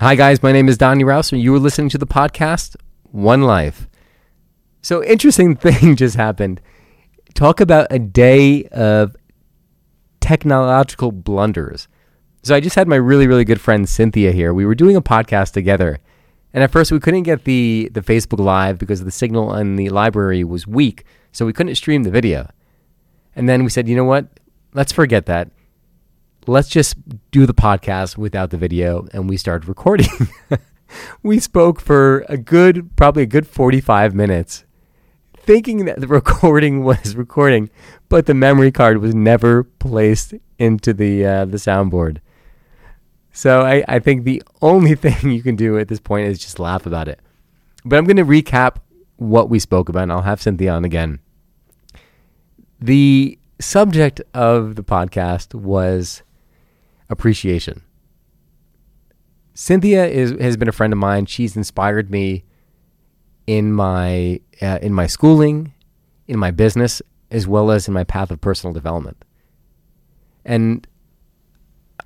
Hi, guys. My name is Donny Raus, and you were listening to the podcast One Life. So, interesting thing just happened. Talk about a day of technological blunders. So, I just had my really, really good friend Cynthia here. We were doing a podcast together, and at first we couldn't get the the Facebook Live because the signal in the library was weak, so we couldn't stream the video. And then we said, you know what? Let's forget that let's just do the podcast without the video. And we started recording. we spoke for a good, probably a good 45 minutes, thinking that the recording was recording, but the memory card was never placed into the, uh, the soundboard. So I, I think the only thing you can do at this point is just laugh about it. But I'm going to recap what we spoke about, and I'll have Cynthia on again. The subject of the podcast was appreciation. Cynthia is has been a friend of mine. She's inspired me in my uh, in my schooling, in my business, as well as in my path of personal development. And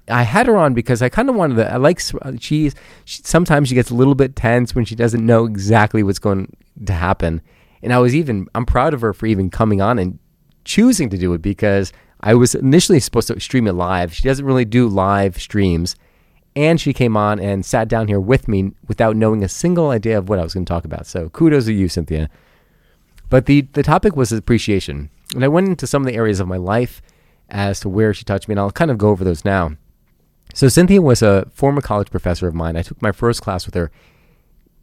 I had her on because I kind of wanted to. I like she's she, sometimes she gets a little bit tense when she doesn't know exactly what's going to happen. And I was even I'm proud of her for even coming on and choosing to do it because I was initially supposed to stream it live. She doesn't really do live streams. And she came on and sat down here with me without knowing a single idea of what I was going to talk about. So kudos to you, Cynthia. But the, the topic was appreciation. And I went into some of the areas of my life as to where she touched me, and I'll kind of go over those now. So Cynthia was a former college professor of mine. I took my first class with her,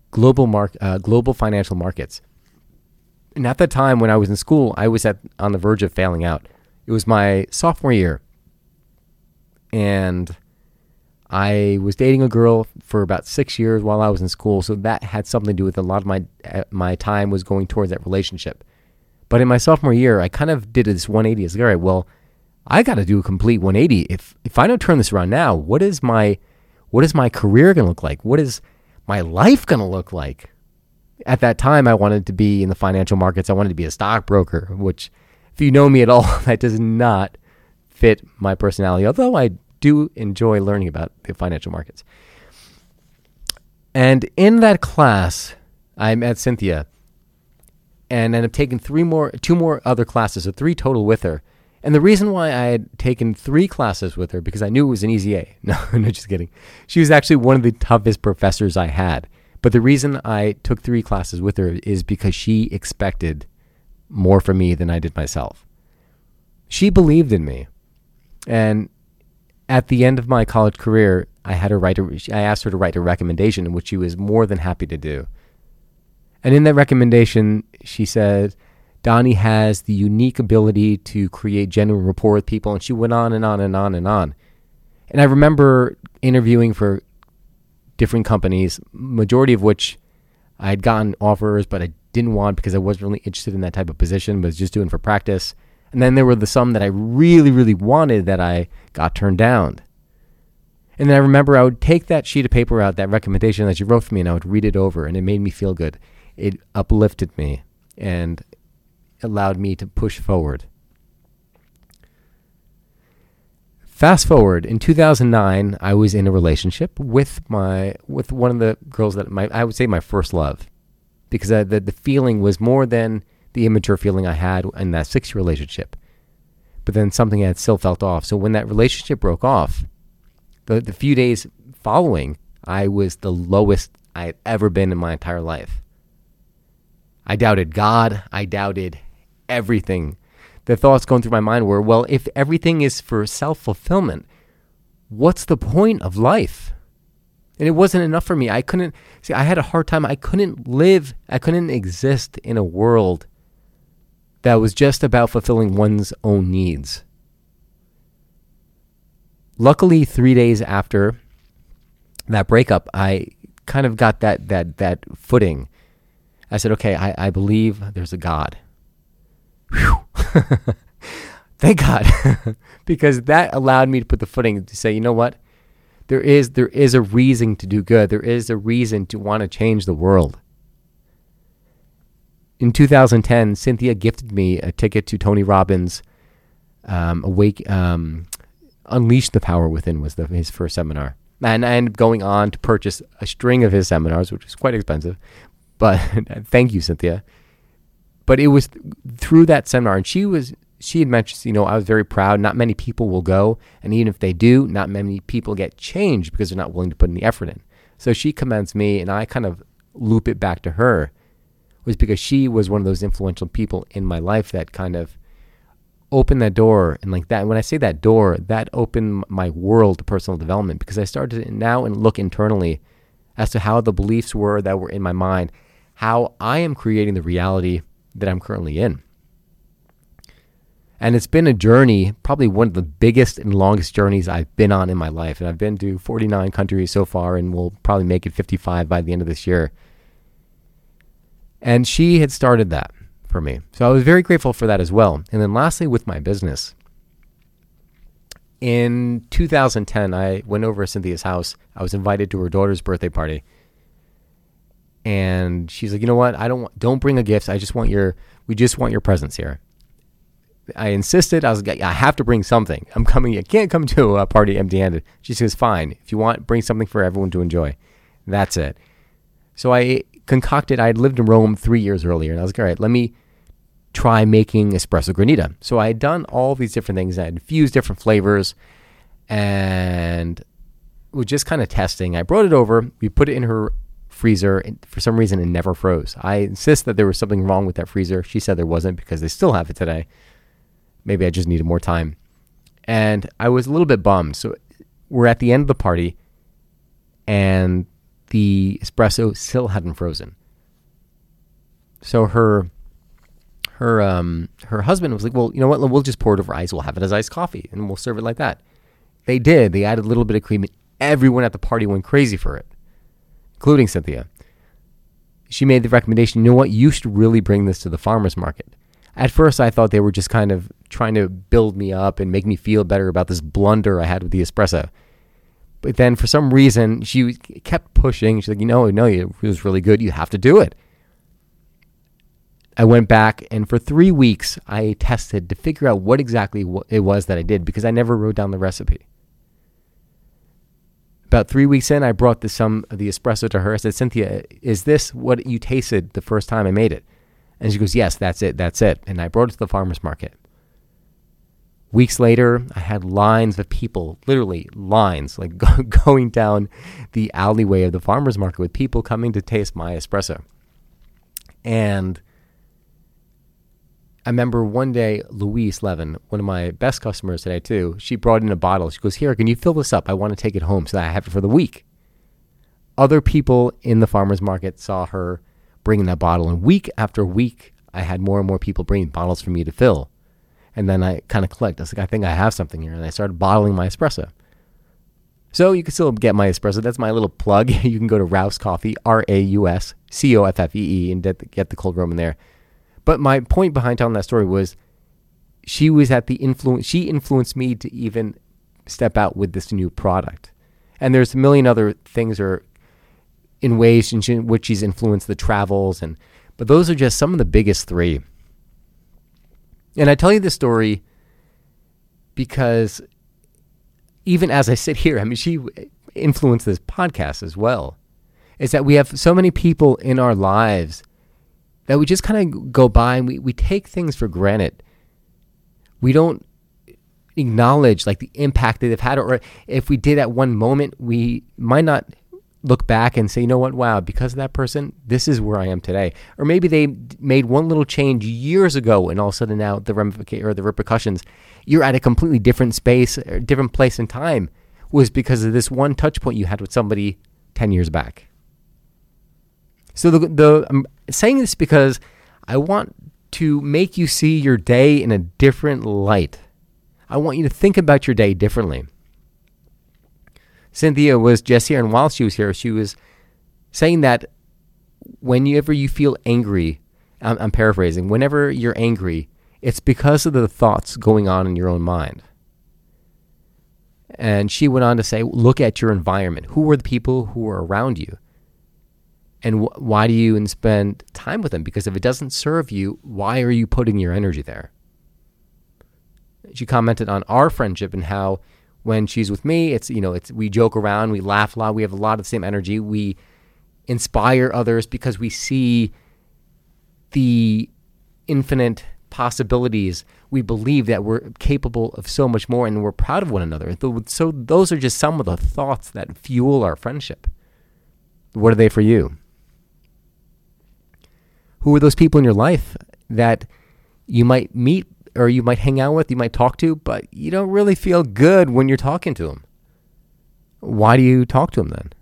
global mark, uh, global financial markets. And at that time, when I was in school, I was at on the verge of failing out. It was my sophomore year. And I was dating a girl for about six years while I was in school, so that had something to do with a lot of my uh, my time was going towards that relationship. But in my sophomore year, I kind of did this 180. It's like, all right, well, I got to do a complete 180. If if I don't turn this around now, what is my what is my career going to look like? What is my life going to look like? At that time, I wanted to be in the financial markets. I wanted to be a stockbroker, which if you know me at all, that does not fit my personality, although I do enjoy learning about the financial markets. And in that class, I met Cynthia and ended up taking three more, two more other classes, so three total with her. And the reason why I had taken three classes with her because I knew it was an easy A. No, no, just kidding. She was actually one of the toughest professors I had. But the reason I took three classes with her is because she expected more from me than I did myself. She believed in me. And at the end of my college career, I had her write a, I asked her to write a recommendation, which she was more than happy to do. And in that recommendation, she said, Donnie has the unique ability to create genuine rapport with people. And she went on and on and on and on. And I remember interviewing for different companies, majority of which I had gotten offers, but I didn't want because I wasn't really interested in that type of position, but was just doing for practice. And then there were the some that I really, really wanted that I got turned down. And then I remember I would take that sheet of paper out, that recommendation that you wrote for me, and I would read it over, and it made me feel good. It uplifted me and allowed me to push forward. Fast forward in 2009, I was in a relationship with my with one of the girls that my I would say my first love because I, the, the feeling was more than the immature feeling I had in that six year relationship. But then something had still felt off. So when that relationship broke off, the, the few days following, I was the lowest I had ever been in my entire life. I doubted God. I doubted everything. The thoughts going through my mind were, well, if everything is for self fulfillment, what's the point of life? And it wasn't enough for me. I couldn't see, I had a hard time. I couldn't live, I couldn't exist in a world that was just about fulfilling one's own needs. Luckily, three days after that breakup, I kind of got that that that footing. I said, okay, I, I believe there's a God. Thank God. because that allowed me to put the footing to say, you know what? there is there is a reason to do good. There is a reason to want to change the world. In 2010, Cynthia gifted me a ticket to Tony Robbins' um, Awake, um, Unleash the Power Within was the, his first seminar. And I ended up going on to purchase a string of his seminars, which was quite expensive. But thank you, Cynthia. But it was th- through that seminar, and she was she had mentioned, you know, I was very proud. Not many people will go, and even if they do, not many people get changed because they're not willing to put any effort in. So she commends me, and I kind of loop it back to her, was because she was one of those influential people in my life that kind of opened that door, and like that. When I say that door, that opened my world to personal development because I started to now and look internally as to how the beliefs were that were in my mind, how I am creating the reality that I'm currently in. And it's been a journey, probably one of the biggest and longest journeys I've been on in my life. And I've been to 49 countries so far, and we'll probably make it 55 by the end of this year. And she had started that for me. So I was very grateful for that as well. And then lastly, with my business. In 2010, I went over to Cynthia's house. I was invited to her daughter's birthday party. And she's like, you know what? I don't want, don't bring a gift. I just want your, we just want your presence here. I insisted. I was like, I have to bring something. I'm coming. I can't come to a party empty-handed. She says, fine. If you want, bring something for everyone to enjoy. That's it. So I concocted. I had lived in Rome three years earlier, and I was like, all right, let me try making espresso granita. So I had done all these different things. I had infused different flavors, and was just kind of testing. I brought it over. We put it in her freezer. For some reason, it never froze. I insist that there was something wrong with that freezer. She said there wasn't because they still have it today. Maybe I just needed more time. And I was a little bit bummed. So we're at the end of the party, and the espresso still hadn't frozen. So her her um her husband was like, "Well, you know what? We'll just pour it over ice. We'll have it as iced coffee, and we'll serve it like that." They did. They added a little bit of cream, and everyone at the party went crazy for it, including Cynthia. She made the recommendation. You know what? You should really bring this to the farmers market. At first, I thought they were just kind of trying to build me up and make me feel better about this blunder I had with the espresso. But then, for some reason, she kept pushing. She's like, "You know, no, it was really good. You have to do it." I went back and for three weeks I tested to figure out what exactly it was that I did because I never wrote down the recipe. About three weeks in, I brought the, some the espresso to her. I said, Cynthia, is this what you tasted the first time I made it? And she goes, Yes, that's it, that's it. And I brought it to the farmer's market. Weeks later, I had lines of people, literally lines, like going down the alleyway of the farmer's market with people coming to taste my espresso. And I remember one day, Louise Levin, one of my best customers today too, she brought in a bottle. She goes, Here, can you fill this up? I want to take it home so that I have it for the week. Other people in the farmer's market saw her bringing that bottle, and week after week, I had more and more people bringing bottles for me to fill. And then I kind of clicked. I was like, I think I have something here. And I started bottling my espresso. So you can still get my espresso. That's my little plug. you can go to Raus Coffee, R A U S C O F F E E, and get the, cold Roman there. But my point behind telling that story was she was at the influence, she influenced me to even step out with this new product. And there's a million other things or in ways in which she's influenced the travels and but those are just some of the biggest three. And I tell you this story because even as I sit here, I mean, she influenced this podcast as well. Is that we have so many people in our lives that we just kind of go by and we, we take things for granted. We don't acknowledge like the impact that they've had, or if we did at one moment, we might not look back and say, you know what, wow, because of that person, this is where I am today. Or maybe they made one little change years ago, and all of a sudden now the ramification or the repercussions, you're at a completely different space, or different place in time, was because of this one touch point you had with somebody ten years back. So the the I'm saying this because I want to make you see your day in a different light. I want you to think about your day differently. Cynthia was just here, and while she was here, she was saying that whenever you feel angry, I'm, I'm paraphrasing, whenever you're angry, it's because of the thoughts going on in your own mind. And she went on to say, look at your environment. Who are the people who are around you? And wh- why do you spend time with them? Because if it doesn't serve you, why are you putting your energy there? She commented on our friendship and how when she's with me, it's you know, it's we joke around, we laugh a lot, we have a lot of the same energy. We inspire others because we see the infinite possibilities. We believe that we're capable of so much more and we're proud of one another. So those are just some of the thoughts that fuel our friendship. What are they for you? Who are those people in your life that you might meet or you might hang out with, you might talk to, but you don't really feel good when you're talking to them? Why do you talk to them then?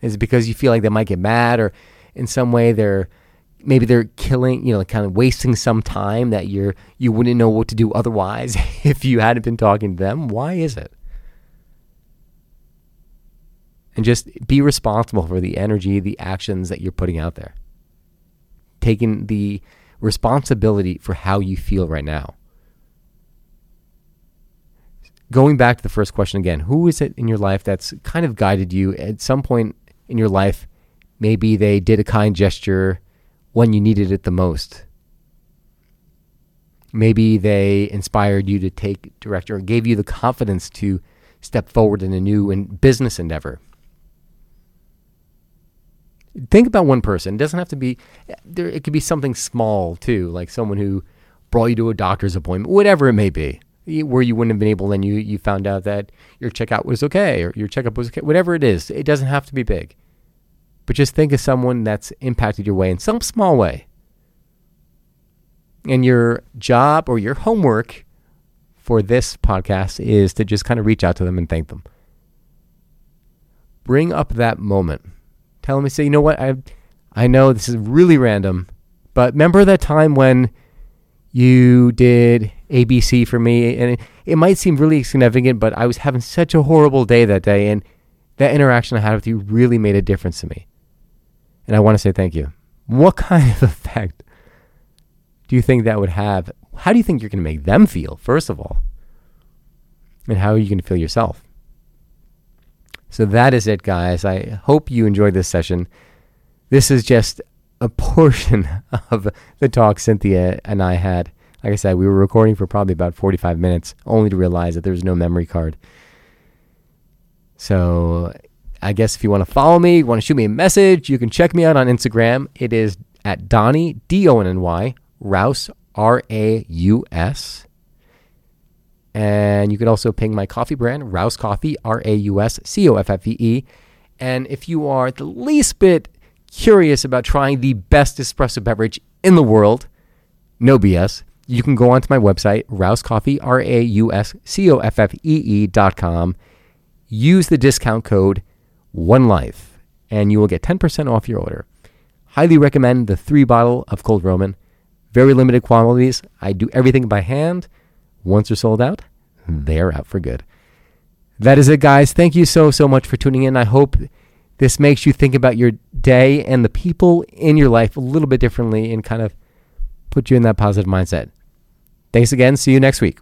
Is it because you feel like they might get mad or in some way they're maybe they're killing, you know, kind of wasting some time that you're you wouldn't know what to do otherwise if you hadn't been talking to them? Why is it? And just be responsible for the energy, the actions that you're putting out there. Taking the responsibility for how you feel right now. Going back to the first question again, who is it in your life that's kind of guided you at some point in your life? Maybe they did a kind gesture when you needed it the most. Maybe they inspired you to take direction or gave you the confidence to step forward in a new business endeavor. Think about one person. It doesn't have to be there it could be something small too, like someone who brought you to a doctor's appointment, whatever it may be. Where you wouldn't have been able, then you you found out that your checkout was okay or your checkup was okay. Whatever it is, it doesn't have to be big. But just think of someone that's impacted your way in some small way. And your job or your homework for this podcast is to just kind of reach out to them and thank them. Bring up that moment. Tell him, them, say, you know what, I, I know this is really random, but remember that time when you did ABC for me? And it, it might seem really significant, but I was having such a horrible day that day. And that interaction I had with you really made a difference to me. And I want to say thank you. What kind of effect do you think that would have? How do you think you're going to make them feel, first of all? And how are you going to feel yourself? So that is it, guys. I hope you enjoyed this session. This is just a portion of the talk Cynthia and I had. Like I said, we were recording for probably about 45 minutes, only to realize that there was no memory card. So I guess if you want to follow me, you want to shoot me a message, you can check me out on Instagram. It is at Donny, D O N N Y, Raus, R A U S. And you can also ping my coffee brand, Raus Coffee, R A U S C O F F E E. And if you are the least bit curious about trying the best espresso beverage in the world, no BS, you can go onto my website, Raus Coffee, R A U S C O F F E E dot com. Use the discount code one life, and you will get 10% off your order. Highly recommend the three bottle of Cold Roman. Very limited quantities. I do everything by hand. Once they're sold out, hmm. they're out for good. That is it, guys. Thank you so, so much for tuning in. I hope this makes you think about your day and the people in your life a little bit differently and kind of put you in that positive mindset. Thanks again. See you next week.